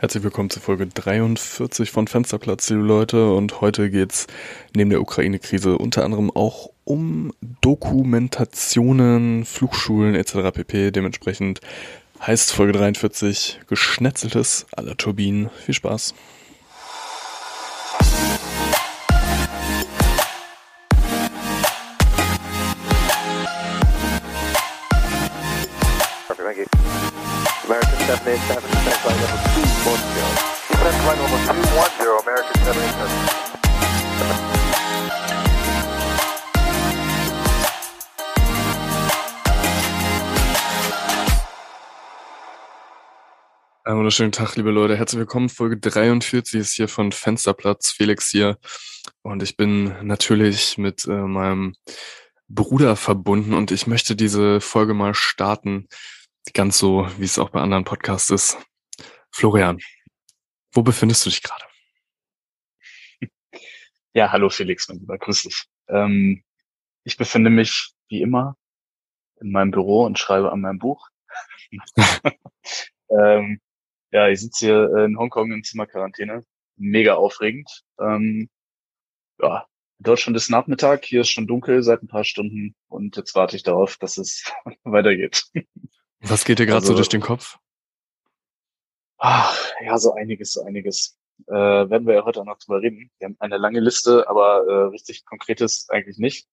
Herzlich willkommen zu Folge 43 von Fensterplatz, liebe Leute. Und heute geht's neben der Ukraine-Krise unter anderem auch um Dokumentationen, Flugschulen etc. pp. Dementsprechend heißt Folge 43 Geschnetzeltes aller Turbinen. Viel Spaß. 787, stand by number 210. Stand by number 210, American 787. Einen wunderschönen Tag, liebe Leute. Herzlich willkommen. Folge 43 ist hier von Fensterplatz. Felix hier. Und ich bin natürlich mit äh, meinem Bruder verbunden und ich möchte diese Folge mal starten. Ganz so, wie es auch bei anderen Podcasts ist. Florian, wo befindest du dich gerade? Ja, hallo Felix, mein Lieber, grüß dich. Ähm, ich befinde mich wie immer in meinem Büro und schreibe an meinem Buch. ähm, ja, ich sitze hier in Hongkong in Zimmerquarantäne. Mega aufregend. Ähm, ja, in Deutschland ist Nachmittag, hier ist schon dunkel seit ein paar Stunden und jetzt warte ich darauf, dass es weitergeht. Was geht dir gerade Also- so durch den Kopf? Ach, ja, so einiges, so einiges. Äh, werden wir ja heute auch noch drüber reden. Wir haben eine lange Liste, aber äh, richtig konkretes eigentlich nicht.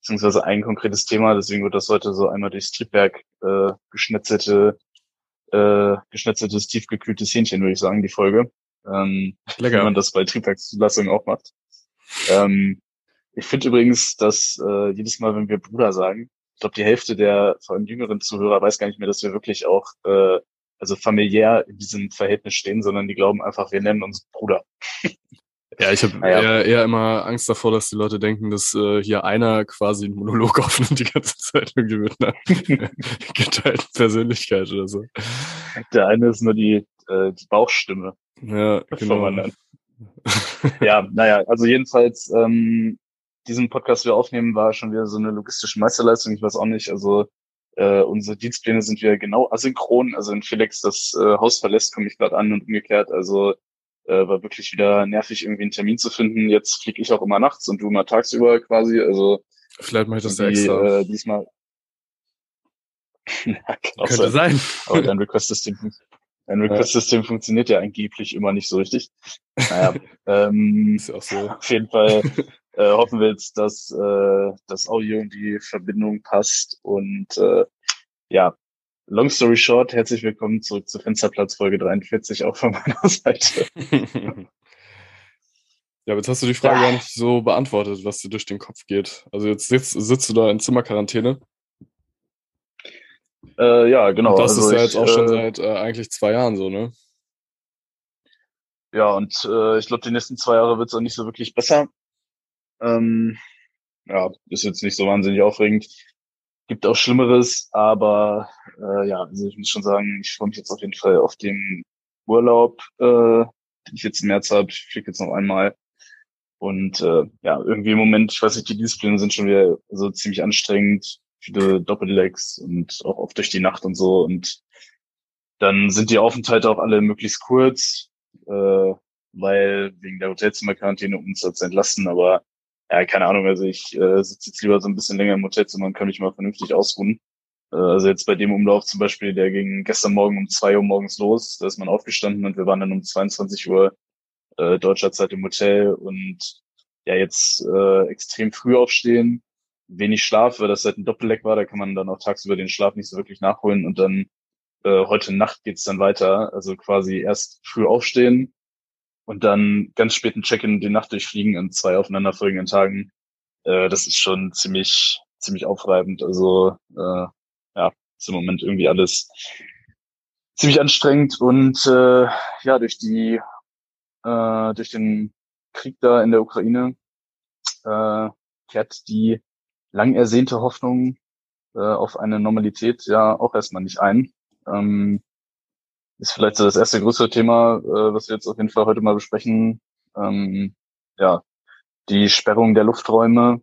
Beziehungsweise ein konkretes Thema, deswegen wird das heute so einmal durchs Triebwerk äh, geschnetzelte, äh, geschnetzeltes, tiefgekühltes Hähnchen, würde ich sagen, die Folge. Ähm, Lecker. man das bei Triebwerkszulassungen auch macht. Ähm, ich finde übrigens, dass äh, jedes Mal, wenn wir Bruder sagen, ich glaube, die Hälfte der vor allem jüngeren Zuhörer weiß gar nicht mehr, dass wir wirklich auch äh, also familiär in diesem Verhältnis stehen, sondern die glauben einfach, wir nennen uns Bruder. Ja, ich habe Naja. eher, eher immer Angst davor, dass die Leute denken, dass äh, hier einer quasi einen Monolog aufnimmt die ganze Zeit irgendwie mit einer geteilten Persönlichkeit oder so. Der eine ist nur die, äh, die Bauchstimme Ja, genau. Ja, naja, also jedenfalls, ähm, diesen Podcast wir aufnehmen, war schon wieder so eine logistische Meisterleistung. Ich weiß auch nicht, also äh, unsere Dienstpläne sind wieder genau asynchron. Also wenn Felix das äh, Haus verlässt, komme ich gerade an und umgekehrt. Also äh, war wirklich wieder nervig, irgendwie einen Termin zu finden. Jetzt fliege ich auch immer nachts und du immer tagsüber quasi. Also Vielleicht mache ich das ja extra. äh, diesmal. ja, auch Könnte sein. sein. Aber dein Request-System dein Request-System funktioniert ja angeblich immer nicht so richtig. Naja, ähm, Ist auch so. auf jeden Fall äh, hoffen wir jetzt, dass äh, das Audio und die Verbindung passt. Und äh, ja, long story short, herzlich willkommen zurück zu Fensterplatz Folge 43, auch von meiner Seite. Ja, aber jetzt hast du die Frage Ja. gar nicht so beantwortet, was dir durch den Kopf geht. Also jetzt sitzt, sitzt du da in Zimmerquarantäne. Äh, ja, genau. Und das also ist ja ich, jetzt auch schon äh, seit äh, eigentlich zwei Jahren so, ne? Ja, und äh, ich glaube, die nächsten zwei Jahre wird es auch nicht so wirklich besser. Ähm, ja, ist jetzt nicht so wahnsinnig aufregend. Gibt auch Schlimmeres, aber äh, ja, also ich muss schon sagen, ich freue mich jetzt auf jeden Fall auf den Urlaub, äh, den ich jetzt im März habe. Ich fliege jetzt noch einmal. Und äh, ja, irgendwie im Moment, ich weiß nicht, die Disziplinen sind schon wieder so ziemlich anstrengend, viele Doppellegs und auch oft durch die Nacht und so. Und dann sind die Aufenthalte auch alle möglichst kurz äh, weil wegen der Hotelzimmerquarantäne um uns zu entlasten, aber ja, keine Ahnung, also ich äh, sitze jetzt lieber so ein bisschen länger im Hotelzimmer und kann mich mal vernünftig ausruhen. Äh, also jetzt bei dem Umlauf zum Beispiel, der ging gestern Morgen um zwei Uhr morgens los, da ist man aufgestanden und wir waren dann um 22 Uhr äh, deutscher Zeit im Hotel und ja, jetzt äh, extrem früh aufstehen, wenig Schlaf, weil das halt ein Doppelleck war, da kann man dann auch tagsüber den Schlaf nicht so wirklich nachholen und dann äh, heute Nacht geht's dann weiter. Also quasi erst früh aufstehen und dann ganz späten Check-in die Nacht durchfliegen an zwei aufeinanderfolgenden Tagen. Äh, das ist schon ziemlich, ziemlich aufreibend. Also äh, ja, ist im Moment irgendwie alles ziemlich anstrengend und äh, ja, durch die äh, durch den Krieg da in der Ukraine äh, kehrt die lang ersehnte Hoffnung äh, auf eine Normalität ja auch erstmal nicht ein. Ähm, ist vielleicht so das erste größere Thema, äh, was wir jetzt auf jeden Fall heute mal besprechen. Ähm, ja, die Sperrung der Lufträume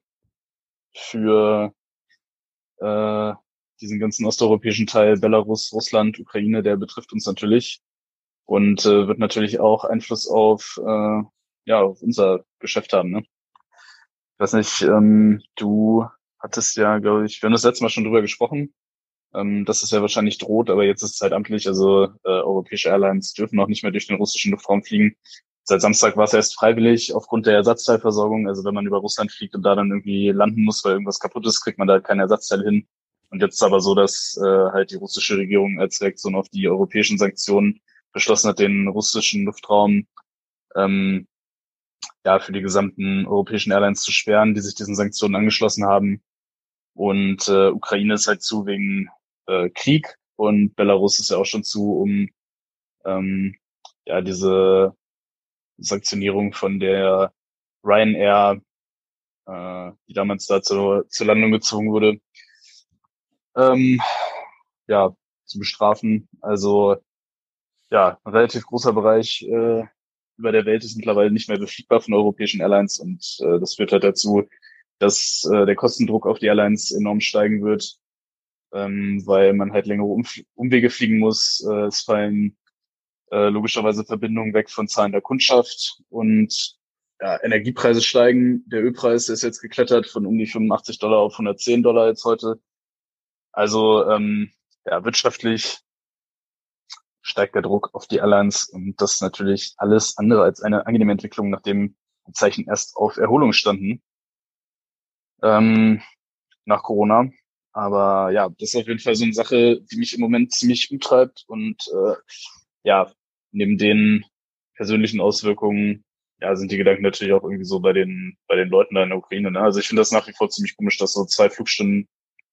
für äh, diesen ganzen osteuropäischen Teil, Belarus, Russland, Ukraine, der betrifft uns natürlich. und äh, wird natürlich auch Einfluss auf, äh, ja, auf unser Geschäft haben. Ne? Ich weiß nicht, ähm, du hattest ja, glaube ich, wir haben das letzte Mal schon drüber gesprochen, ähm, dass es ja wahrscheinlich droht, aber jetzt ist es halt amtlich, also äh, europäische Airlines dürfen auch nicht mehr durch den russischen Luftraum fliegen. Seit Samstag war es erst freiwillig aufgrund der Ersatzteilversorgung. Also wenn man über Russland fliegt und da dann irgendwie landen muss, weil irgendwas kaputt ist, kriegt man da keine Ersatzteile hin. Und jetzt ist aber so, dass äh, halt die russische Regierung als Reaktion auf die europäischen Sanktionen beschlossen hat, den russischen Luftraum ähm, ja für die gesamten europäischen Airlines zu sperren, die sich diesen Sanktionen angeschlossen haben. Und äh, Ukraine ist halt zu wegen äh, Krieg und Belarus ist ja auch schon zu, um ähm, ja diese Sanktionierung von der Ryanair, äh, die damals da zur, zur Landung gezwungen wurde, ähm, ja, zu bestrafen. Also ja, ein relativ großer Bereich äh, über der Welt ist mittlerweile nicht mehr befliegbar von europäischen Airlines und äh, das führt halt dazu, dass äh, der Kostendruck auf die Airlines enorm steigen wird, ähm, weil man halt längere um Umwege fliegen muss. Äh, es fallen äh, logischerweise Verbindungen weg von Zahlen der Kundschaft und ja, Energiepreise steigen. Der Ölpreis ist jetzt geklettert von um die 85 Dollar auf 110 Dollar jetzt heute. Also ähm, ja, wirtschaftlich steigt der Druck auf die Airlines und das ist natürlich alles andere als eine angenehme Entwicklung, nachdem Zeichen erst auf Erholung standen ähm, nach Corona. Aber ja, das ist auf jeden Fall so eine Sache, die mich im Moment ziemlich umtreibt und äh, ja, neben den persönlichen Auswirkungen, ja, sind die Gedanken natürlich auch irgendwie so bei den, bei den Leuten da in der Ukraine. Ne? Also ich finde das nach wie vor ziemlich komisch, dass so zwei Flugstunden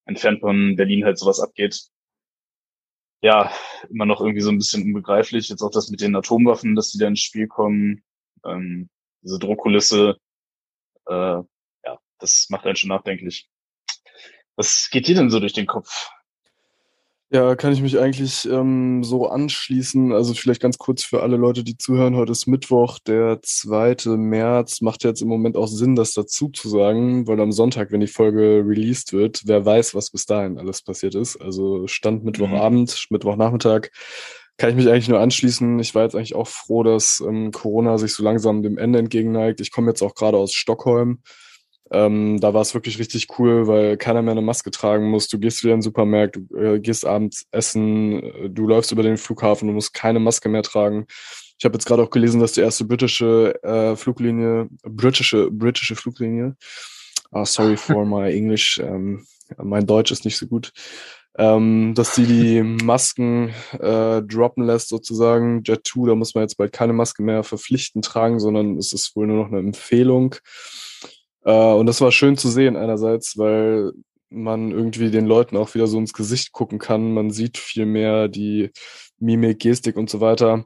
entfernt von Berlin halt sowas abgeht. Ja, immer noch irgendwie so ein bisschen unbegreiflich. Jetzt auch das mit den Atomwaffen, dass die da ins Spiel kommen. Ähm, diese Druckkulisse, äh, ja, das macht einen schon nachdenklich. Was geht dir denn so durch den Kopf? Ja, kann ich mich eigentlich ähm, so anschließen. Also vielleicht ganz kurz für alle Leute, die zuhören. Heute ist Mittwoch, der 2. März. Macht jetzt im Moment auch Sinn, das dazu zu sagen, weil am Sonntag, wenn die Folge released wird, wer weiß, was bis dahin alles passiert ist. Also Stand Mittwochabend, mhm. Mittwochnachmittag. Kann ich mich eigentlich nur anschließen. Ich war jetzt eigentlich auch froh, dass ähm, Corona sich so langsam dem Ende entgegenneigt. Ich komme jetzt auch gerade aus Stockholm. Ähm, da war es wirklich richtig cool, weil keiner mehr eine Maske tragen muss. Du gehst wieder in den Supermarkt, du äh, gehst abends essen, äh, du läufst über den Flughafen, du musst keine Maske mehr tragen. Ich habe jetzt gerade auch gelesen, dass die erste britische äh, Fluglinie, britische, britische Fluglinie, oh, sorry for my English, ähm, mein Deutsch ist nicht so gut, ähm, dass die die Masken äh, droppen lässt sozusagen. Jet 2, da muss man jetzt bald keine Maske mehr verpflichtend tragen, sondern es ist wohl nur noch eine Empfehlung. Äh, und das war schön zu sehen einerseits, weil man irgendwie den Leuten auch wieder so ins Gesicht gucken kann. Man sieht viel mehr die Mimik, Gestik und so weiter.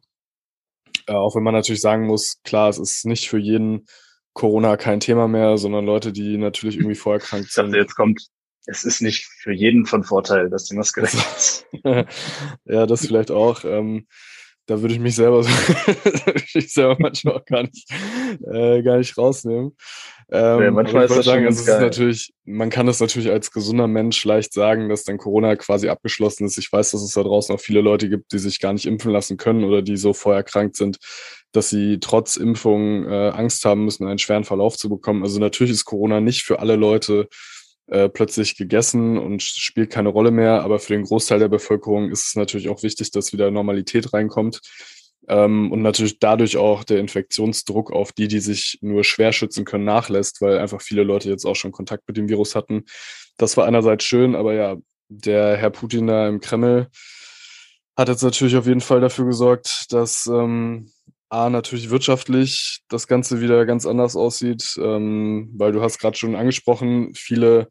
Äh, auch wenn man natürlich sagen muss, klar, es ist nicht für jeden Corona kein Thema mehr, sondern Leute, die natürlich irgendwie vorher krank sind. Ich dachte, jetzt kommt, es ist nicht für jeden von Vorteil, dass die Maske weg ist. ja, das vielleicht auch. Ähm, da würde ich mich selber, ich selber manchmal auch gar nicht, äh, gar nicht rausnehmen. Ähm, ja, manchmal ist das sagen, also ist natürlich, man kann es natürlich als gesunder Mensch leicht sagen, dass dann Corona quasi abgeschlossen ist. Ich weiß, dass es da draußen auch viele Leute gibt, die sich gar nicht impfen lassen können oder die so vorher erkrankt sind, dass sie trotz Impfung äh, Angst haben müssen, einen schweren Verlauf zu bekommen. Also natürlich ist Corona nicht für alle Leute äh, plötzlich gegessen und spielt keine Rolle mehr. Aber für den Großteil der Bevölkerung ist es natürlich auch wichtig, dass wieder Normalität reinkommt. Ähm, und natürlich dadurch auch der Infektionsdruck auf die, die sich nur schwer schützen können, nachlässt, weil einfach viele Leute jetzt auch schon Kontakt mit dem Virus hatten. Das war einerseits schön, aber ja, der Herr Putin da im Kreml hat jetzt natürlich auf jeden Fall dafür gesorgt, dass ähm, A, natürlich wirtschaftlich das Ganze wieder ganz anders aussieht, ähm, weil du hast gerade schon angesprochen, viele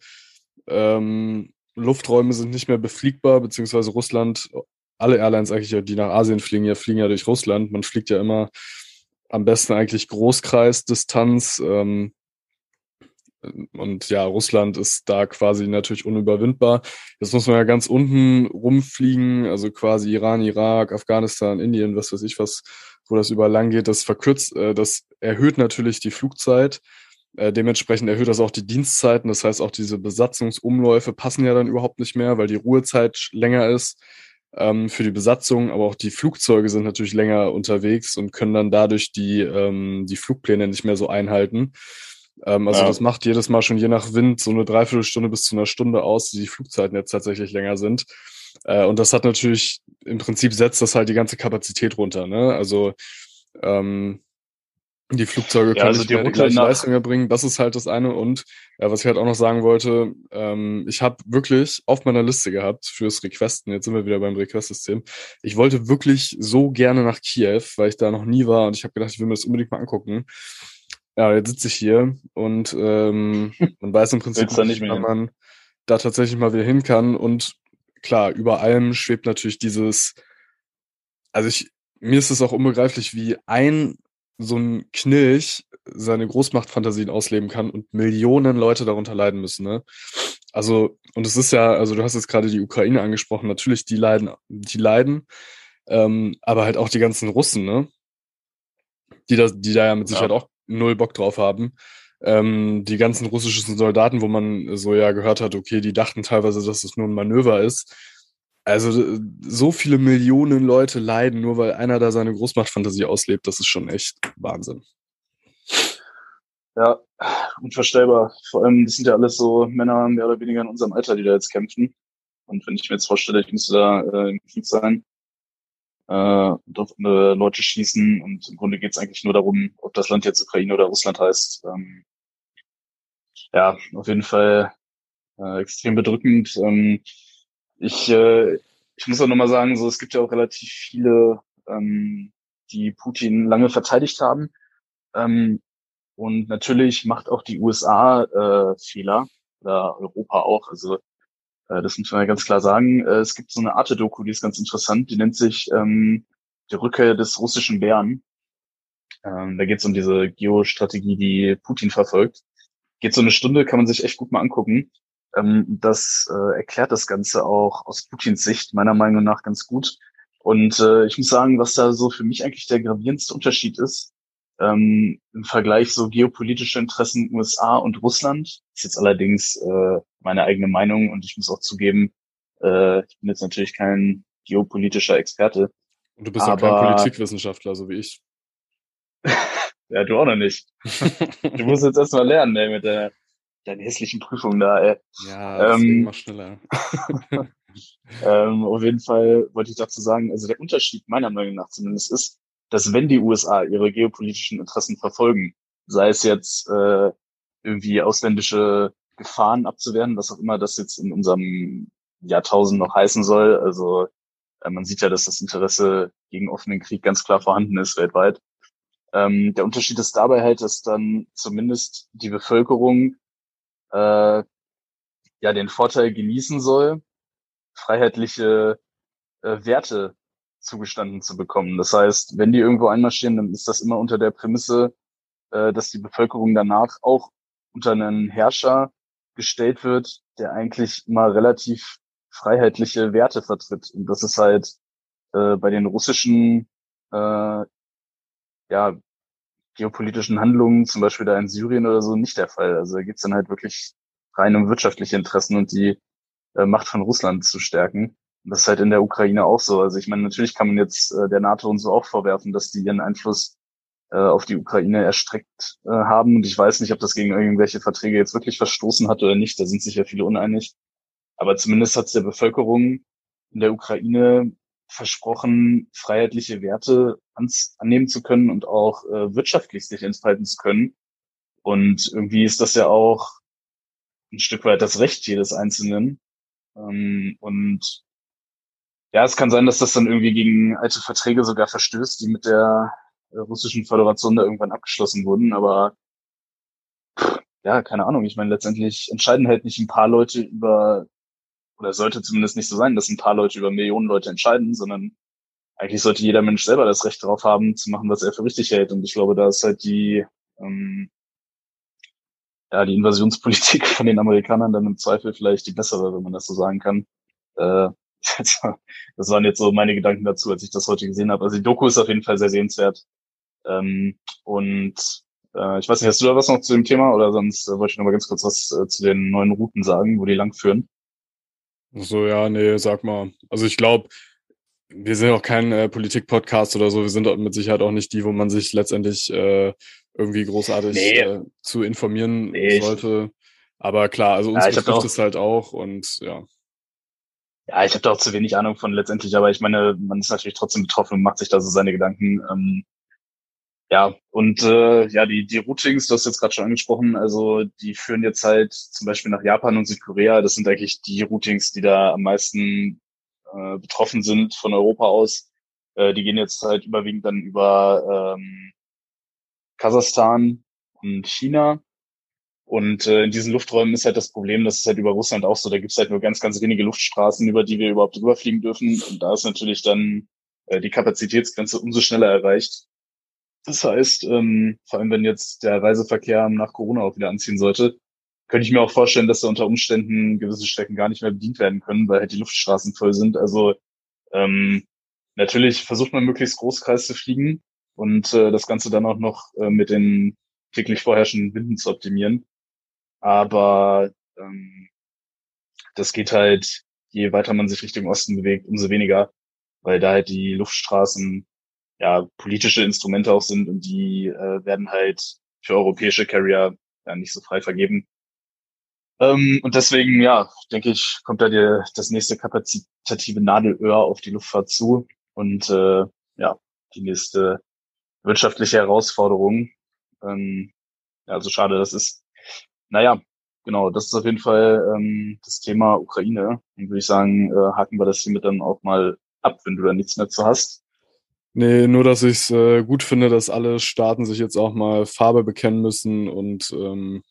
ähm, Lufträume sind nicht mehr befliegbar, beziehungsweise Russland, alle Airlines eigentlich, die nach Asien fliegen, ja, fliegen ja durch Russland. Man fliegt ja immer am besten eigentlich Großkreisdistanz. Ähm, und ja, Russland ist da quasi natürlich unüberwindbar. Jetzt muss man ja ganz unten rumfliegen, also quasi Iran, Irak, Afghanistan, Indien, was weiß ich was wo das überall lang geht, das verkürzt, äh, das erhöht natürlich die Flugzeit. Äh, dementsprechend erhöht das auch die Dienstzeiten. Das heißt, auch diese Besatzungsumläufe passen ja dann überhaupt nicht mehr, weil die Ruhezeit länger ist. ähm, für die Besatzung, aber auch die Flugzeuge sind natürlich länger unterwegs und können dann dadurch die, ähm, die Flugpläne nicht mehr so einhalten. Ähm, also ja. das macht jedes Mal schon je nach Wind so eine Dreiviertelstunde bis zu einer Stunde aus, die die Flugzeiten jetzt tatsächlich länger sind. Äh, und das hat natürlich, im Prinzip setzt das halt die ganze Kapazität runter. Ne? Also ähm, die Flugzeuge können ja, also nicht die mehr die gleiche Leistung erbringen. Das ist halt das eine. Und ja, was ich halt auch noch sagen wollte, ähm, ich habe wirklich auf meiner Liste gehabt fürs Requesten, jetzt sind wir wieder beim Request-System, ich wollte wirklich so gerne nach Kiew, weil ich da noch nie war und ich habe gedacht, ich will mir das unbedingt mal angucken. Ja, jetzt sitze ich hier und ähm, man weiß im Prinzip nicht, wann man da tatsächlich mal wieder hin kann. Und klar, über allem schwebt natürlich dieses, also ich, mir ist es auch unbegreiflich, wie ein so ein Knilch seine Großmachtfantasien ausleben kann und Millionen Leute darunter leiden müssen. Ne? Also, und es ist ja, also du hast jetzt gerade die Ukraine angesprochen, natürlich, die leiden, die leiden, ähm, aber halt auch die ganzen Russen, ne? Die da, die da ja mit Sicherheit ja. auch null Bock drauf haben. Ähm, die ganzen russischen Soldaten, wo man so ja gehört hat, okay, die dachten teilweise, dass es nur ein Manöver ist. Also so viele Millionen Leute leiden, nur weil einer da seine Großmachtfantasie auslebt, das ist schon echt Wahnsinn. Ja, unvorstellbar. Vor allem, das sind ja alles so Männer mehr oder weniger in unserem Alter, die da jetzt kämpfen. Und wenn ich mir jetzt vorstelle, ich müsste da äh, im Krieg sein, äh, und auf äh, Leute schießen. Und im Grunde geht es eigentlich nur darum, ob das Land jetzt Ukraine oder Russland heißt. Ähm, ja, auf jeden Fall äh, extrem bedrückend. Ähm, ich, äh, ich muss auch nochmal sagen, so es gibt ja auch relativ viele, ähm, die Putin lange verteidigt haben. Ähm, und natürlich macht auch die USA äh, Fehler oder Europa auch. Also äh, das muss man ja ganz klar sagen. Äh, es gibt so eine Arte-Doku, die ist ganz interessant. Die nennt sich ähm, Die Rückkehr des russischen Bären. Ähm, da geht es um diese Geostrategie, die Putin verfolgt. Geht so eine Stunde, kann man sich echt gut mal angucken. Ähm, das äh, erklärt das Ganze auch aus Putins Sicht meiner Meinung nach ganz gut. Und äh, ich muss sagen, was da so für mich eigentlich der gravierendste Unterschied ist, ähm, im Vergleich so geopolitische Interessen USA und Russland. ist jetzt allerdings äh, meine eigene Meinung und ich muss auch zugeben, äh, ich bin jetzt natürlich kein geopolitischer Experte. Und du bist aber, auch kein Politikwissenschaftler, so wie ich. ja, du auch noch nicht. du musst jetzt erstmal lernen, ey, mit der, deinen hässlichen Prüfungen da, ey. Ja, ähm, mach schneller. ähm, auf jeden Fall wollte ich dazu sagen, also der Unterschied meiner Meinung nach zumindest ist, dass wenn die USA ihre geopolitischen Interessen verfolgen, sei es jetzt äh, irgendwie ausländische Gefahren abzuwehren, was auch immer das jetzt in unserem Jahrtausend noch heißen soll. Also äh, man sieht ja, dass das Interesse gegen offenen Krieg ganz klar vorhanden ist weltweit. Ähm, der Unterschied ist dabei halt, dass dann zumindest die Bevölkerung äh, ja den Vorteil genießen soll, freiheitliche äh, Werte zugestanden zu bekommen. Das heißt, wenn die irgendwo einmarschieren, dann ist das immer unter der Prämisse, äh, dass die Bevölkerung danach auch unter einen Herrscher gestellt wird, der eigentlich mal relativ freiheitliche Werte vertritt. Und das ist halt äh, bei den russischen äh, ja, geopolitischen Handlungen, zum Beispiel da in Syrien oder so, nicht der Fall. Also da geht's dann halt wirklich rein um wirtschaftliche Interessen und die äh, Macht von Russland zu stärken. Und das ist halt in der Ukraine auch so. Also ich meine, natürlich kann man jetzt äh, der NATO und so auch vorwerfen, dass die ihren Einfluss äh, auf die Ukraine erstreckt äh, haben. Und ich weiß nicht, ob das gegen irgendwelche Verträge jetzt wirklich verstoßen hat oder nicht. Da sind sich ja viele uneinig. Aber zumindest hat es der Bevölkerung in der Ukraine versprochen, freiheitliche Werte annehmen zu können und auch äh, wirtschaftlich sich entfalten zu können. Und irgendwie ist das ja auch ein Stück weit das Recht jedes Einzelnen. Ähm, und ja, es kann sein, dass das dann irgendwie gegen alte Verträge sogar verstößt, die mit der äh, russischen Föderation da irgendwann abgeschlossen wurden. Aber ja, keine Ahnung. Ich meine, letztendlich entscheiden halt nicht ein paar Leute über, oder sollte zumindest nicht so sein, dass ein paar Leute über Millionen Leute entscheiden, sondern eigentlich sollte jeder Mensch selber das Recht darauf haben, zu machen, was er für richtig hält. Und ich glaube, da ist halt die, ähm, ja, die Invasionspolitik von den Amerikanern dann im Zweifel vielleicht die bessere, wenn man das so sagen kann. Äh, das waren jetzt so meine Gedanken dazu, als ich das heute gesehen habe. Also die Doku ist auf jeden Fall sehr sehenswert. Ähm, und äh, ich weiß nicht, hast du da was noch zu dem Thema oder sonst äh, wollte ich noch mal ganz kurz was äh, zu den neuen Routen sagen, wo die langführen. So, ja, nee, sag mal. Also ich glaube, Wir sind auch kein äh, Politik-Podcast oder so. Wir sind mit Sicherheit auch nicht die, wo man sich letztendlich äh, irgendwie großartig nee. äh, zu informieren nee, sollte. Aber klar, also uns ja, betrifft es halt auch und ja. Ja, ich habe da auch zu wenig Ahnung von letztendlich, aber ich meine, man ist natürlich trotzdem betroffen und macht sich da so seine Gedanken. Ähm, ja, und äh, ja, die, die Routings, du hast jetzt gerade schon angesprochen, also die führen jetzt halt zum Beispiel nach Japan und Südkorea. Das sind eigentlich die Routings, die da am meisten äh, betroffen sind von Europa aus. Äh, die gehen jetzt halt überwiegend dann über ähm, Kasachstan und China. Und äh, in diesen Lufträumen ist halt das Problem, das ist halt über Russland auch so. Da gibt's halt nur ganz, ganz wenige Luftstraßen, über die wir überhaupt drüber fliegen dürfen. Und da ist natürlich dann äh, die Kapazitätsgrenze umso schneller erreicht. Das heißt, ähm, vor allem wenn jetzt der Reiseverkehr nach Corona auch wieder anziehen sollte, könnte ich mir auch vorstellen, dass da unter Umständen gewisse Strecken gar nicht mehr bedient werden können, weil halt die Luftstraßen voll sind. Also ähm, natürlich versucht man möglichst Großkreis zu fliegen und äh, das Ganze dann auch noch äh, mit den täglich vorherrschenden Winden zu optimieren. Aber ähm, das geht halt, je weiter man sich Richtung Osten bewegt, umso weniger, weil da halt die Luftstraßen ja politische Instrumente auch sind und die äh, werden halt für europäische Carrier ja nicht so frei vergeben. Ähm, und deswegen, ja, denke ich, kommt da dir das nächste kapazitative Nadelöhr auf die Luftfahrt zu und äh, ja, die nächste wirtschaftliche Herausforderung. Ähm, ja, so schade das ist. Naja, genau, das ist auf jeden Fall ähm, das Thema Ukraine. Und würde ich sagen, äh, haken wir das hiermit dann auch mal ab, wenn du da nichts mehr zu hast. Nee, nur dass ich es äh, gut finde, dass alle Staaten sich jetzt auch mal Farbe bekennen müssen und ähm,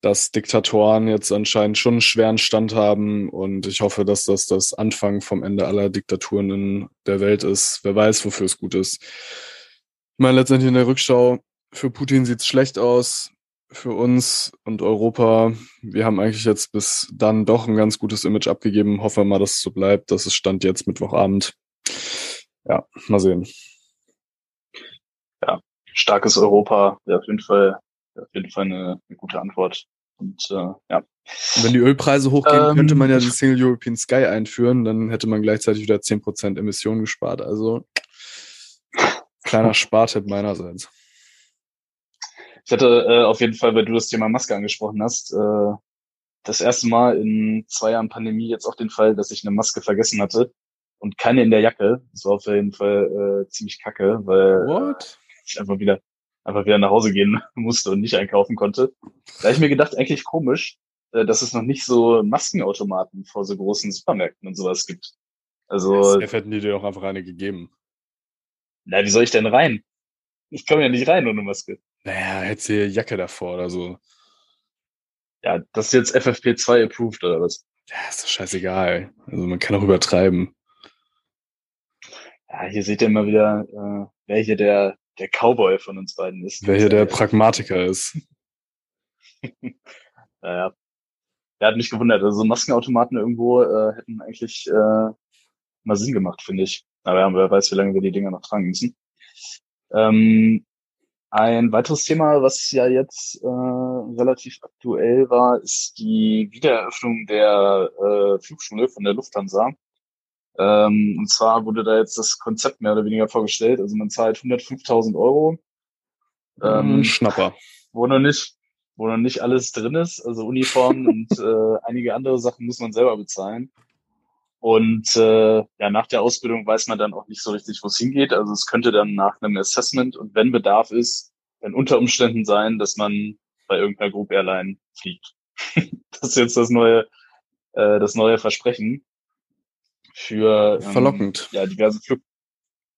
dass Diktatoren jetzt anscheinend schon einen schweren Stand haben und ich hoffe, dass das das Anfang vom Ende aller Diktaturen in der Welt ist. Wer weiß, wofür es gut ist. Ich meine, letztendlich in der Rückschau, für Putin sieht es schlecht aus, für uns und Europa. Wir haben eigentlich jetzt bis dann doch ein ganz gutes Image abgegeben. Hoffen wir mal, dass es so bleibt. Das ist Stand jetzt Mittwochabend. Ja, mal sehen. Ja, starkes Europa wäre auf jeden Fall auf jeden Fall eine, eine gute Antwort. Und äh, ja. Wenn die Ölpreise hochgehen, ähm, könnte man ja die Single European Sky einführen, dann hätte man gleichzeitig wieder 10% Emissionen gespart. Also kleiner Spartipp meinerseits. Ich hatte äh, auf jeden Fall, weil du das Thema Maske angesprochen hast, äh, das erste Mal in zwei Jahren Pandemie jetzt auch den Fall, dass ich eine Maske vergessen hatte und keine in der Jacke. Das war auf jeden Fall äh, ziemlich kacke, weil What? ich einfach wieder einfach wieder nach Hause gehen musste und nicht einkaufen konnte. Da habe ich mir gedacht, eigentlich komisch, äh, dass es noch nicht so Maskenautomaten vor so großen Supermärkten und sowas gibt. Also. Das hätten die dir auch einfach eine gegeben. Na, wie soll ich denn rein? Ich komme ja nicht rein ohne Maske. Naja, hättest du Jacke davor oder so. Ja, das ist jetzt FFP2 approved oder was? Ja, ist doch scheißegal. Also man kann auch übertreiben. Ja, hier seht ihr mal wieder, äh, wer hier der der Cowboy von uns beiden ist. Wer hier der Pragmatiker ist. naja. Er hat mich gewundert. Also Maskenautomaten irgendwo äh, hätten eigentlich äh, mal Sinn gemacht, finde ich. Aber ja, wer weiß, wie lange wir die Dinger noch tragen müssen. Ähm, ein weiteres Thema, was ja jetzt äh, relativ aktuell war, ist die Wiedereröffnung der äh, Flugschule von der Lufthansa. Ähm, und zwar wurde da jetzt das Konzept mehr oder weniger vorgestellt. Also man zahlt 105.000 Euro. Ähm, Schnapper. Wo noch nicht, wo noch nicht alles drin ist. Also Uniformen und äh, einige andere Sachen muss man selber bezahlen. Und äh, ja, nach der Ausbildung weiß man dann auch nicht so richtig, wo es hingeht. Also es könnte dann nach einem Assessment und wenn Bedarf ist, dann unter Umständen sein, dass man bei irgendeiner Group Airline fliegt. das ist jetzt das neue, äh, das neue Versprechen für ähm, verlockend. Ja, diverse Flug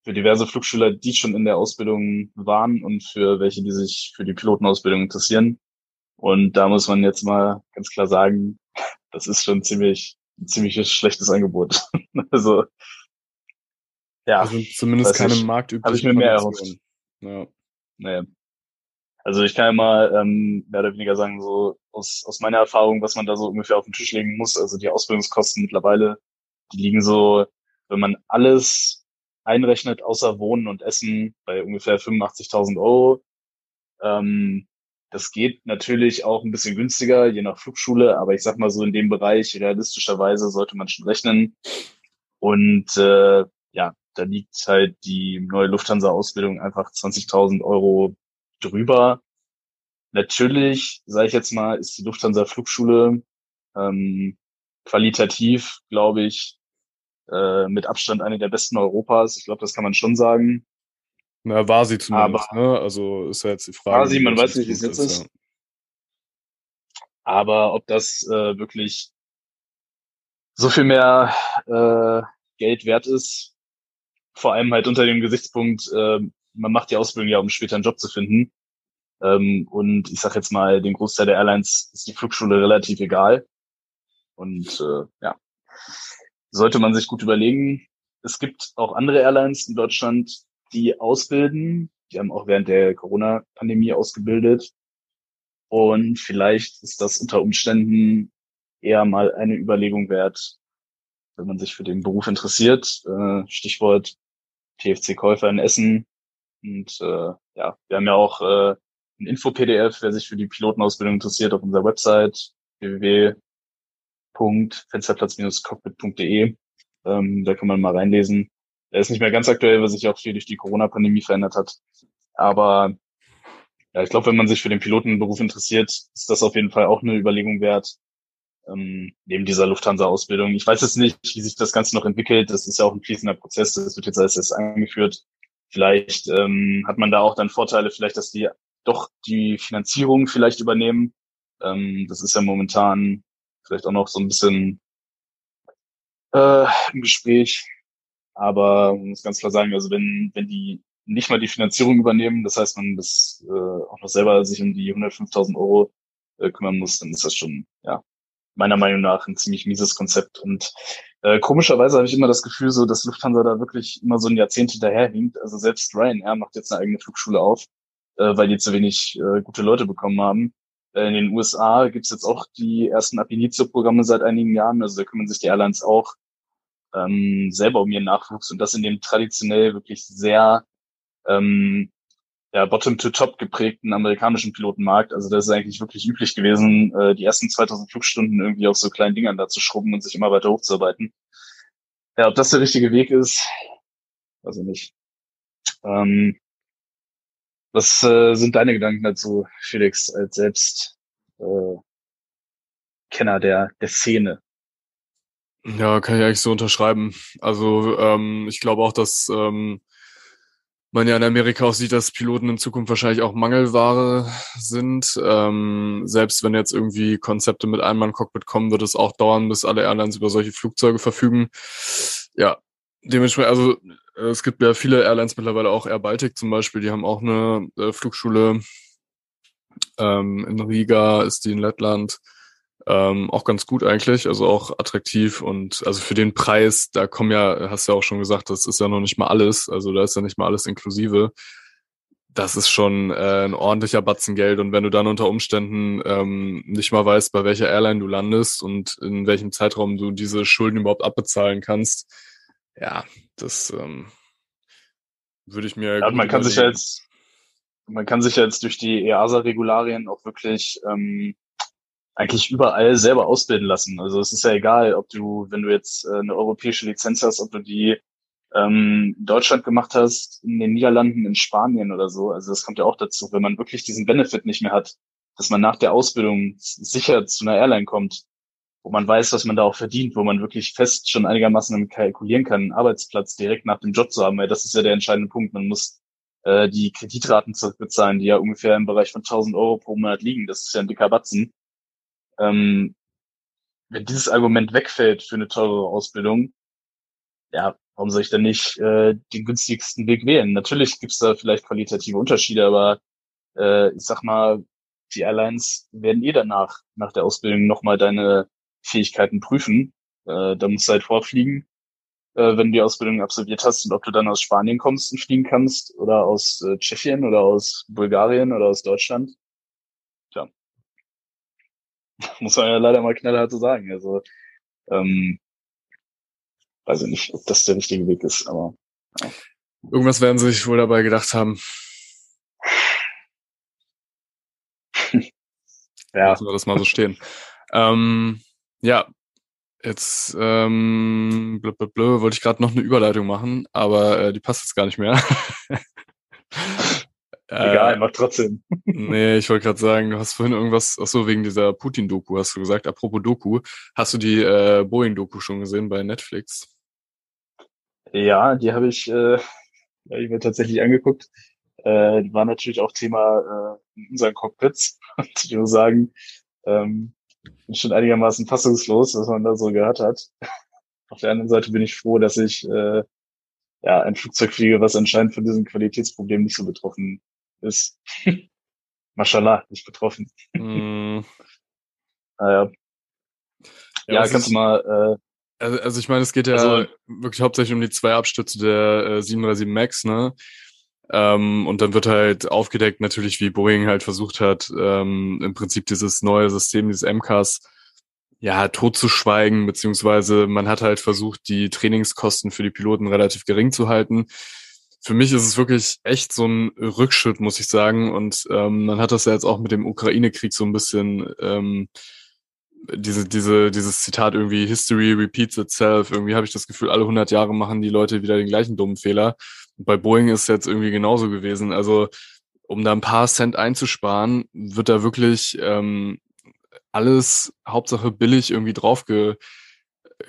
für diverse Flugschüler, die schon in der Ausbildung waren und für welche, die sich für die Pilotenausbildung interessieren. Und da muss man jetzt mal ganz klar sagen, das ist schon ziemlich ein ziemlich schlechtes Angebot. also ja, also zumindest keine marktübliche Habe ich mir mehr erhofft. Ja. Naja. Also ich kann ja mal ähm, mehr oder weniger sagen, so aus, aus meiner Erfahrung, was man da so ungefähr auf den Tisch legen muss. Also die Ausbildungskosten mittlerweile die liegen so, wenn man alles einrechnet, außer Wohnen und Essen, bei ungefähr 85.000 Euro. Ähm, das geht natürlich auch ein bisschen günstiger, je nach Flugschule, aber ich sag mal so in dem Bereich, realistischerweise sollte man schon rechnen. Und äh, ja, da liegt halt die neue Lufthansa-Ausbildung einfach 20.000 Euro drüber. Natürlich, sage ich jetzt mal, ist die Lufthansa Flugschule ähm, qualitativ, glaube ich, äh, mit Abstand eine der besten Europas. Ich glaube, das kann man schon sagen. Na, war sie zumindest, aber, ne? Also ist ja jetzt die Frage. War sie, man weiß nicht, wie es jetzt ist. Ja. Aber ob das äh, wirklich so viel mehr äh, Geld wert ist, vor allem halt unter dem Gesichtspunkt, äh, man macht die Ausbildung ja, um später einen Job zu finden. Ähm, und ich sage jetzt mal, den Großteil der Airlines ist die Flugschule relativ egal. Und äh, ja, sollte man sich gut überlegen. Es gibt auch andere Airlines in Deutschland, die ausbilden. Die haben auch während der Corona-Pandemie ausgebildet. Und vielleicht ist das unter Umständen eher mal eine Überlegung wert, wenn man sich für den Beruf interessiert. Äh, Stichwort TFC-Käufer in Essen. Und äh, ja, wir haben ja auch äh, ein Info-PDF, wer sich für die Pilotenausbildung interessiert, auf unserer Website www.fensterplatz-cockpit.de. Ähm, da kann man mal reinlesen. Er ist nicht mehr ganz aktuell, weil sich auch viel durch die Corona-Pandemie verändert hat. Aber ja, ich glaube, wenn man sich für den Pilotenberuf interessiert, ist das auf jeden Fall auch eine Überlegung wert, ähm, neben dieser Lufthansa-Ausbildung. Ich weiß jetzt nicht, wie sich das Ganze noch entwickelt. Das ist ja auch ein fließender Prozess. Das wird jetzt alles erst eingeführt. Vielleicht ähm, hat man da auch dann Vorteile, vielleicht, dass die doch die Finanzierung vielleicht übernehmen. Ähm, das ist ja momentan vielleicht auch noch so ein bisschen äh, im Gespräch. Aber muss ganz klar sagen, also wenn, wenn die nicht mal die Finanzierung übernehmen, das heißt, man das äh, auch noch selber sich um die 105.000 Euro äh, kümmern muss, dann ist das schon, ja, meiner Meinung nach ein ziemlich mieses Konzept. Und äh, komischerweise habe ich immer das Gefühl, so dass Lufthansa da wirklich immer so ein Jahrzehnt hinterherhinkt. Also selbst Ryanair macht jetzt eine eigene Flugschule auf, äh, weil die zu wenig äh, gute Leute bekommen haben. Äh, in den USA gibt's jetzt auch die ersten Apinizio-Programme seit einigen Jahren. Also da kümmern sich die Airlines auch ähm, selber um ihren Nachwuchs und das in dem traditionell wirklich sehr ähm, ja, Bottom-to-Top geprägten amerikanischen Pilotenmarkt. Also das ist eigentlich wirklich üblich gewesen, äh, die ersten 2000 Flugstunden irgendwie auf so kleinen Dingern da zu schrubben und sich immer weiter hochzuarbeiten. Ja, ob das der richtige Weg ist, weiß ich nicht. Ähm, was äh, sind deine Gedanken dazu, Felix, als selbst äh, Kenner der, der Szene? Ja, kann ich eigentlich so unterschreiben. Also ähm, ich glaube auch, dass ähm, man ja in Amerika auch sieht, dass Piloten in Zukunft wahrscheinlich auch Mangelware sind. Ähm, selbst wenn jetzt irgendwie Konzepte mit Einmann-Cockpit kommen, wird es auch dauern, bis alle Airlines über solche Flugzeuge verfügen. Ja, dementsprechend, also es gibt ja viele Airlines mittlerweile auch Air Baltic zum Beispiel, die haben auch eine äh, Flugschule. Ähm, in Riga ist die in Lettland. Ähm, auch ganz gut eigentlich, also auch attraktiv und also für den Preis, da kommen ja, hast du ja auch schon gesagt, das ist ja noch nicht mal alles, also da ist ja nicht mal alles inklusive. Das ist schon äh, ein ordentlicher Batzen Geld und wenn du dann unter Umständen ähm, nicht mal weißt, bei welcher Airline du landest und in welchem Zeitraum du diese Schulden überhaupt abbezahlen kannst, ja, das ähm, würde ich mir. Ja, man kann sich ja jetzt, man kann sich ja jetzt durch die EASA-Regularien auch wirklich ähm, eigentlich überall selber ausbilden lassen. Also es ist ja egal, ob du, wenn du jetzt äh, eine europäische Lizenz hast, ob du die ähm, in Deutschland gemacht hast, in den Niederlanden, in Spanien oder so. Also das kommt ja auch dazu, wenn man wirklich diesen Benefit nicht mehr hat, dass man nach der Ausbildung sicher zu einer Airline kommt, wo man weiß, was man da auch verdient, wo man wirklich fest schon einigermaßen kalkulieren kann, einen Arbeitsplatz direkt nach dem Job zu haben, weil das ist ja der entscheidende Punkt. Man muss äh, die Kreditraten zurückbezahlen, die ja ungefähr im Bereich von 1000 Euro pro Monat liegen. Das ist ja ein dicker Batzen ähm, wenn dieses Argument wegfällt für eine teurere Ausbildung, ja, warum soll ich dann nicht äh, den günstigsten Weg wählen? Natürlich gibt's da vielleicht qualitative Unterschiede, aber äh, ich sag mal, die Airlines werden eh danach, nach der Ausbildung nochmal deine Fähigkeiten prüfen. Äh, da musst du halt vorfliegen, äh, wenn du die Ausbildung absolviert hast und ob du dann aus Spanien kommst und fliegen kannst oder aus äh, Tschechien oder aus Bulgarien oder aus Deutschland. muss man ja leider mal knallhart so sagen. Also, ähm, weiß ich nicht, ob das der richtige Weg ist, aber. Ja. Irgendwas werden sie sich wohl dabei gedacht haben. ja. Lassen wir das mal so stehen. ähm, ja, Jetzt ähm, blö, blö, blö, wollte ich gerade noch eine Überleitung machen, aber äh, die passt jetzt gar nicht mehr. Egal, äh, mach trotzdem. nee, ich wollte gerade sagen, du hast vorhin irgendwas, ach so, wegen dieser Putin-Doku hast du gesagt. Apropos Doku, hast du die äh, Boeing-Doku schon gesehen bei Netflix? Ja, die habe ich, äh, ja, ich mir tatsächlich angeguckt. Äh, die war natürlich auch Thema äh, in unseren Cockpits. Und ich muss sagen, ähm, schon einigermaßen fassungslos, was man da so gehört hat. Auf der anderen Seite bin ich froh, dass ich äh, ja ein Flugzeug fliege, was anscheinend von diesem Qualitätsproblem nicht so betroffen ist. Mashallah, nicht betroffen. Mm. naja. Ja, ja kannst du mal. Äh, also, also ich meine, es geht ja also, wirklich hauptsächlich um die zwei Abstürze der äh, 737 MAX, ne? Ähm, und dann wird halt aufgedeckt natürlich, wie Boeing halt versucht hat, ähm, im Prinzip dieses neue System, dieses MCAS, ja, totzuschweigen, beziehungsweise man hat halt versucht, die Trainingskosten für die Piloten relativ gering zu halten. Für mich ist es wirklich echt so ein Rückschritt, muss ich sagen. Und ähm, man hat das ja jetzt auch mit dem Ukraine-Krieg so ein bisschen ähm, diese, diese, dieses Zitat irgendwie History repeats itself. Irgendwie habe ich das Gefühl, alle 100 Jahre machen die Leute wieder den gleichen dummen Fehler. Bei Boeing ist es jetzt irgendwie genauso gewesen. Also um da ein paar Cent einzusparen, wird da wirklich ähm, alles Hauptsache billig irgendwie draufge,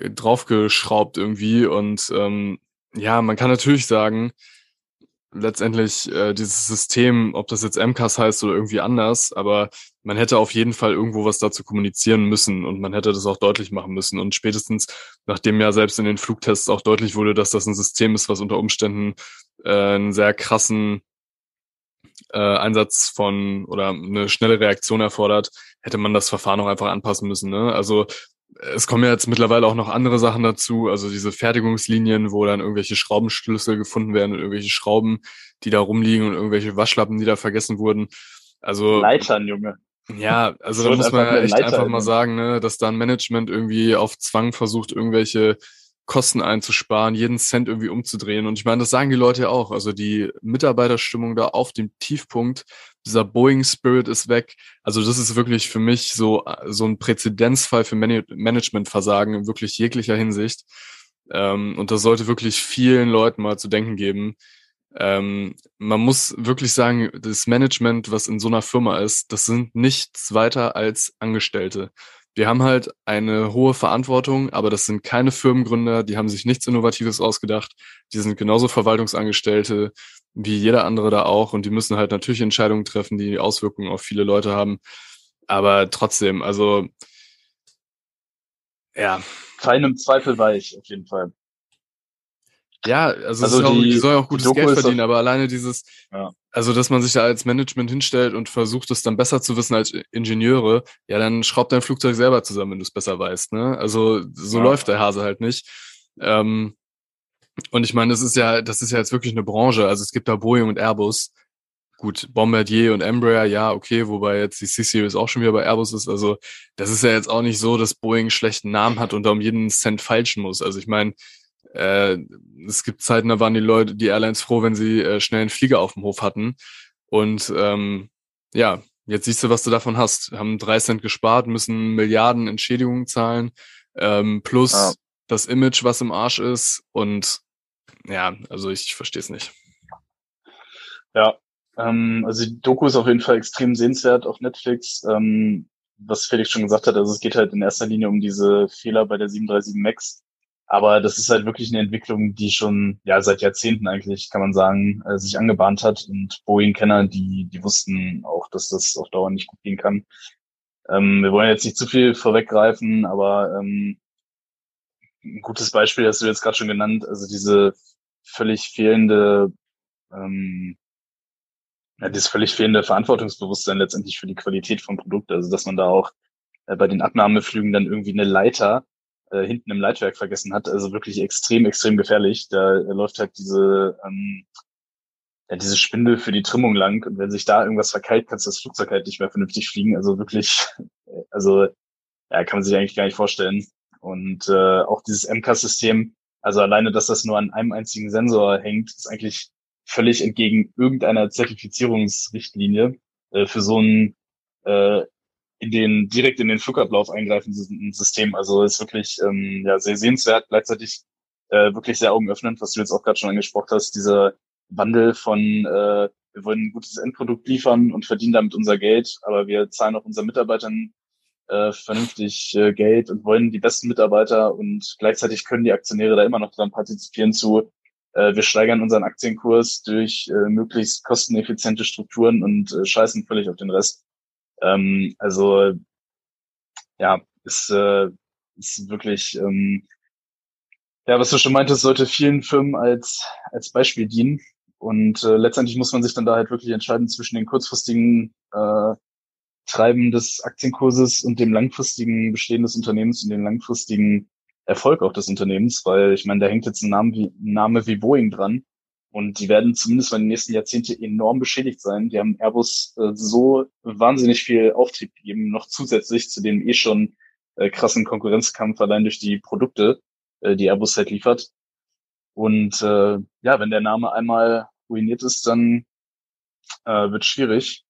draufgeschraubt irgendwie. Und ähm, ja, man kann natürlich sagen, letztendlich äh, dieses System, ob das jetzt MCAS heißt oder irgendwie anders, aber man hätte auf jeden Fall irgendwo was dazu kommunizieren müssen und man hätte das auch deutlich machen müssen. Und spätestens, nachdem ja selbst in den Flugtests auch deutlich wurde, dass das ein System ist, was unter Umständen äh, einen sehr krassen äh, Einsatz von oder eine schnelle Reaktion erfordert, hätte man das Verfahren auch einfach anpassen müssen. Ne? Also es kommen ja jetzt mittlerweile auch noch andere Sachen dazu, also diese Fertigungslinien, wo dann irgendwelche Schraubenschlüssel gefunden werden und irgendwelche Schrauben, die da rumliegen und irgendwelche Waschlappen, die da vergessen wurden. Also Leitern, Junge. Ja, also da muss man ja echt einfach mal sagen, ne, dass da ein Management irgendwie auf Zwang versucht, irgendwelche Kosten einzusparen, jeden Cent irgendwie umzudrehen. Und ich meine, das sagen die Leute ja auch. Also die Mitarbeiterstimmung da auf dem Tiefpunkt, dieser Boeing Spirit ist weg. Also das ist wirklich für mich so, so ein Präzedenzfall für Man Managementversagen in wirklich jeglicher Hinsicht. Ähm, und das sollte wirklich vielen Leuten mal zu denken geben. Ähm, man muss wirklich sagen, das Management, was in so einer Firma ist, das sind nichts weiter als Angestellte wir haben halt eine hohe Verantwortung, aber das sind keine Firmengründer, die haben sich nichts Innovatives ausgedacht. Die sind genauso Verwaltungsangestellte wie jeder andere da auch und die müssen halt natürlich Entscheidungen treffen, die Auswirkungen auf viele Leute haben. Aber trotzdem, also ja. Keinem Zweifel weich, auf jeden Fall. Ja, also, also die, auch, die soll auch gutes Geld verdienen, aber alleine dieses, ja. also dass man sich da als Management hinstellt und versucht, es dann besser zu wissen als Ingenieure, ja, dann schraubt dein Flugzeug selber zusammen, wenn du es besser weißt. Ne? Also so ja. läuft der Hase halt nicht. Ähm, und ich meine, das ist ja, das ist ja jetzt wirklich eine Branche. Also es gibt da Boeing und Airbus. Gut, Bombardier und Embraer, ja, okay, wobei jetzt die C-Series auch schon wieder bei Airbus ist. Also das ist ja jetzt auch nicht so, dass Boeing einen schlechten Namen hat und da um jeden Cent falschen muss. Also ich meine, äh, es gibt Zeiten, da waren die Leute, die Airlines froh, wenn sie äh, schnell einen Flieger auf dem Hof hatten. Und ähm, ja, jetzt siehst du, was du davon hast. Haben drei Cent gespart, müssen Milliarden Entschädigungen zahlen, ähm, plus ja. das Image, was im Arsch ist. Und ja, also ich verstehe es nicht. Ja, ähm, also die Doku ist auf jeden Fall extrem sehenswert auf Netflix. Ähm, was Felix schon gesagt hat, also es geht halt in erster Linie um diese Fehler bei der 737 MAX aber das ist halt wirklich eine Entwicklung, die schon ja seit Jahrzehnten eigentlich, kann man sagen, äh, sich angebahnt hat. Und Boeing-Kenner, die, die wussten auch, dass das auf Dauer nicht gut gehen kann. Ähm, wir wollen jetzt nicht zu viel vorweggreifen, aber ähm, ein gutes Beispiel hast du jetzt gerade schon genannt, also diese völlig fehlende, ähm, ja, dieses völlig fehlende Verantwortungsbewusstsein letztendlich für die Qualität vom Produkt. Also dass man da auch äh, bei den Abnahmeflügen dann irgendwie eine Leiter äh, hinten im Leitwerk vergessen hat. Also wirklich extrem, extrem gefährlich. Da läuft halt diese, ähm, ja, diese Spindel für die Trimmung lang und wenn sich da irgendwas verkeilt, kannst du das Flugzeug halt nicht mehr vernünftig fliegen. Also wirklich, also ja, kann man sich eigentlich gar nicht vorstellen. Und äh, auch dieses MCAS-System, also alleine, dass das nur an einem einzigen Sensor hängt, ist eigentlich völlig entgegen irgendeiner Zertifizierungsrichtlinie äh, für so ein äh, in den direkt in den Flugablauf eingreifenden System. Also ist wirklich ähm, ja sehr sehenswert, gleichzeitig äh, wirklich sehr augenöffnend, was du jetzt auch gerade schon angesprochen hast, dieser Wandel von äh, wir wollen ein gutes Endprodukt liefern und verdienen damit unser Geld, aber wir zahlen auch unseren Mitarbeitern äh, vernünftig äh, Geld und wollen die besten Mitarbeiter und gleichzeitig können die Aktionäre da immer noch dran partizipieren zu, äh, wir steigern unseren Aktienkurs durch äh, möglichst kosteneffiziente Strukturen und äh, scheißen völlig auf den Rest. Ähm, also ja, ist, äh, ist wirklich ähm, ja, was du schon meintest, sollte vielen Firmen als, als Beispiel dienen. Und äh, letztendlich muss man sich dann da halt wirklich entscheiden zwischen den kurzfristigen äh, Treiben des Aktienkurses und dem langfristigen Bestehen des Unternehmens und dem langfristigen Erfolg auch des Unternehmens, weil ich meine, da hängt jetzt ein Name wie, Name wie Boeing dran und die werden zumindest in den nächsten Jahrzehnten enorm beschädigt sein. Die haben Airbus äh, so wahnsinnig viel Auftrieb gegeben, noch zusätzlich zu dem eh schon äh, krassen Konkurrenzkampf allein durch die Produkte, äh, die Airbus halt liefert. Und äh, ja, wenn der Name einmal ruiniert ist, dann äh, wird schwierig.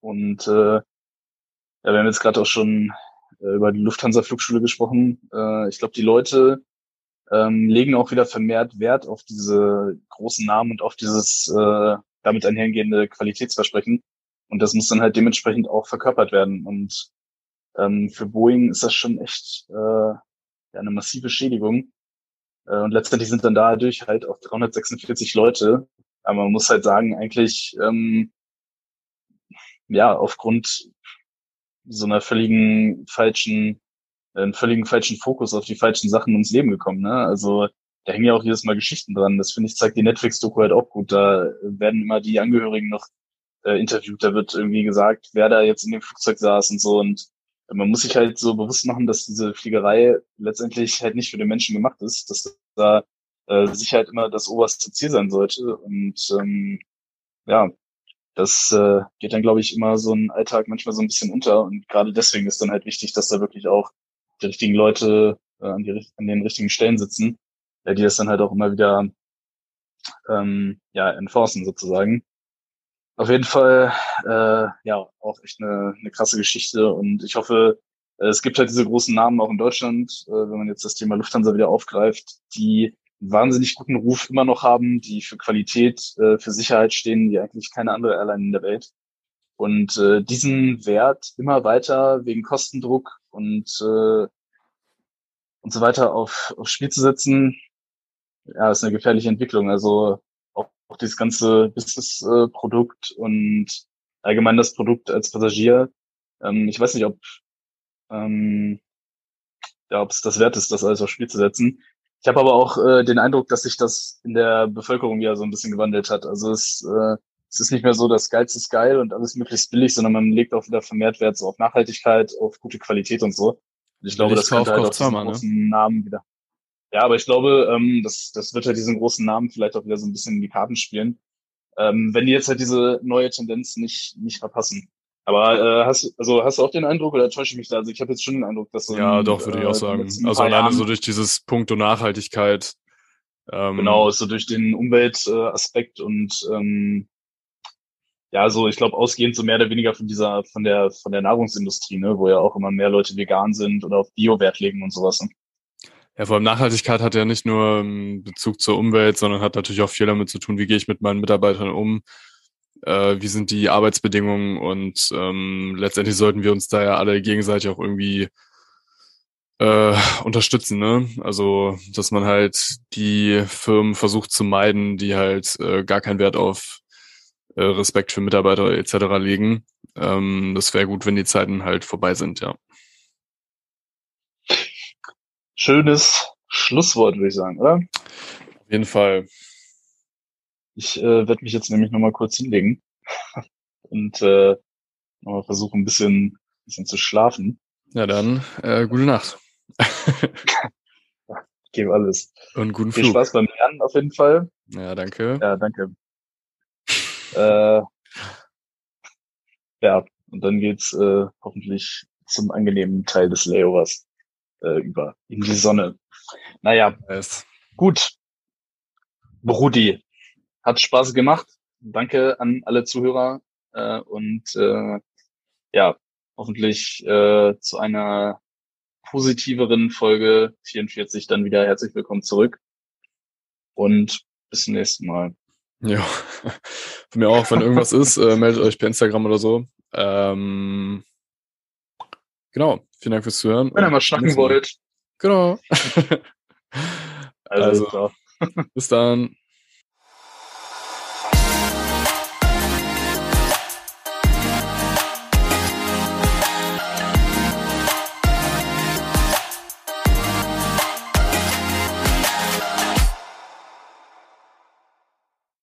Und äh, ja, wir haben jetzt gerade auch schon äh, über die Lufthansa-Flugschule gesprochen. Äh, ich glaube, die Leute ähm, legen auch wieder vermehrt Wert auf diese großen Namen und auf dieses äh, damit einhergehende Qualitätsversprechen. Und das muss dann halt dementsprechend auch verkörpert werden. Und ähm, für Boeing ist das schon echt äh, ja, eine massive Schädigung. Äh, und letztendlich sind dann dadurch halt auch 346 Leute. Aber man muss halt sagen, eigentlich ähm, ja aufgrund so einer völligen falschen, einen völligen falschen Fokus auf die falschen Sachen ins Leben gekommen. Ne? Also da hängen ja auch jedes Mal Geschichten dran. Das finde ich zeigt die Netflix-Doku halt auch gut. Da werden immer die Angehörigen noch äh, interviewt. Da wird irgendwie gesagt, wer da jetzt in dem Flugzeug saß und so. Und man muss sich halt so bewusst machen, dass diese Fliegerei letztendlich halt nicht für den Menschen gemacht ist, dass da äh, Sicherheit immer das oberste Ziel sein sollte. Und ähm, ja, das äh, geht dann, glaube ich, immer so ein Alltag manchmal so ein bisschen unter. Und gerade deswegen ist dann halt wichtig, dass da wirklich auch die richtigen Leute äh, an, die, an den richtigen Stellen sitzen, äh, die das dann halt auch immer wieder ähm, ja, enforcen sozusagen. Auf jeden Fall, äh, ja, auch echt eine, eine krasse Geschichte und ich hoffe, äh, es gibt halt diese großen Namen auch in Deutschland, äh, wenn man jetzt das Thema Lufthansa wieder aufgreift, die wahnsinnig guten Ruf immer noch haben, die für Qualität, äh, für Sicherheit stehen, wie eigentlich keine andere Airline in der Welt. Und äh, diesen Wert immer weiter wegen Kostendruck und äh, und so weiter auf, aufs Spiel zu setzen, ja, ist eine gefährliche Entwicklung. Also auch, auch dieses ganze Business-Produkt und allgemein das Produkt als Passagier. Ähm, ich weiß nicht, ob ähm, ja, ob es das wert ist, das alles aufs Spiel zu setzen. Ich habe aber auch äh, den Eindruck, dass sich das in der Bevölkerung ja so ein bisschen gewandelt hat. Also es, äh, es ist nicht mehr so, das Geilste ist geil und alles möglichst billig, sondern man legt auch wieder vermehrt Wert so auf Nachhaltigkeit, auf gute Qualität und so. Und ich glaube, das könnte halt auch diesen ne? großen Namen wieder. Ja, aber ich glaube, ähm, das, das wird halt diesen großen Namen vielleicht auch wieder so ein bisschen in die Karten spielen. Ähm, wenn die jetzt halt diese neue Tendenz nicht, nicht verpassen. Aber äh, hast, also hast du auch den Eindruck oder täusche ich mich da? Also ich habe jetzt schon den Eindruck, dass so Ja, ein, doch, würde äh, ich auch sagen. Also alleine Jahren, so durch dieses Punkto Nachhaltigkeit. Ähm, genau, so durch den Umweltaspekt äh, und ähm, ja, so ich glaube ausgehend so mehr oder weniger von dieser, von der, von der Nahrungsindustrie, ne, wo ja auch immer mehr Leute vegan sind oder auf Bio-Wert legen und sowas. Ne? Ja, vor allem Nachhaltigkeit hat ja nicht nur ähm, Bezug zur Umwelt, sondern hat natürlich auch viel damit zu tun, wie gehe ich mit meinen Mitarbeitern um, äh, wie sind die Arbeitsbedingungen und ähm, letztendlich sollten wir uns da ja alle gegenseitig auch irgendwie äh, unterstützen, ne? Also, dass man halt die Firmen versucht zu meiden, die halt äh, gar keinen Wert auf äh, Respekt für Mitarbeiter etc. legen. Ähm, das wäre gut, wenn die Zeiten halt vorbei sind, ja. Schönes Schlusswort, würde ich sagen, oder? Auf jeden Fall. Ich äh, werde mich jetzt nämlich nochmal kurz hinlegen und äh, nochmal versuchen, ein bisschen, bisschen zu schlafen. Ja, dann äh, gute Nacht. ich gebe alles. Und guten Viel Flug. Spaß beim Lernen auf jeden Fall. Ja, danke. Ja, danke. Äh, ja, und dann geht's äh, hoffentlich zum angenehmen Teil des Layovers äh, über in die Sonne. Naja, yes. gut. Brudi, hat Spaß gemacht. Danke an alle Zuhörer äh, und äh, ja, hoffentlich äh, zu einer positiveren Folge 44 dann wieder herzlich willkommen zurück und bis zum nächsten Mal. Ja, von mir auch, wenn irgendwas ist, äh, meldet euch per Instagram oder so. Ähm, genau, vielen Dank fürs Zuhören. Wenn ihr mal schnacken wollt. Genau. Also, Also, bis dann.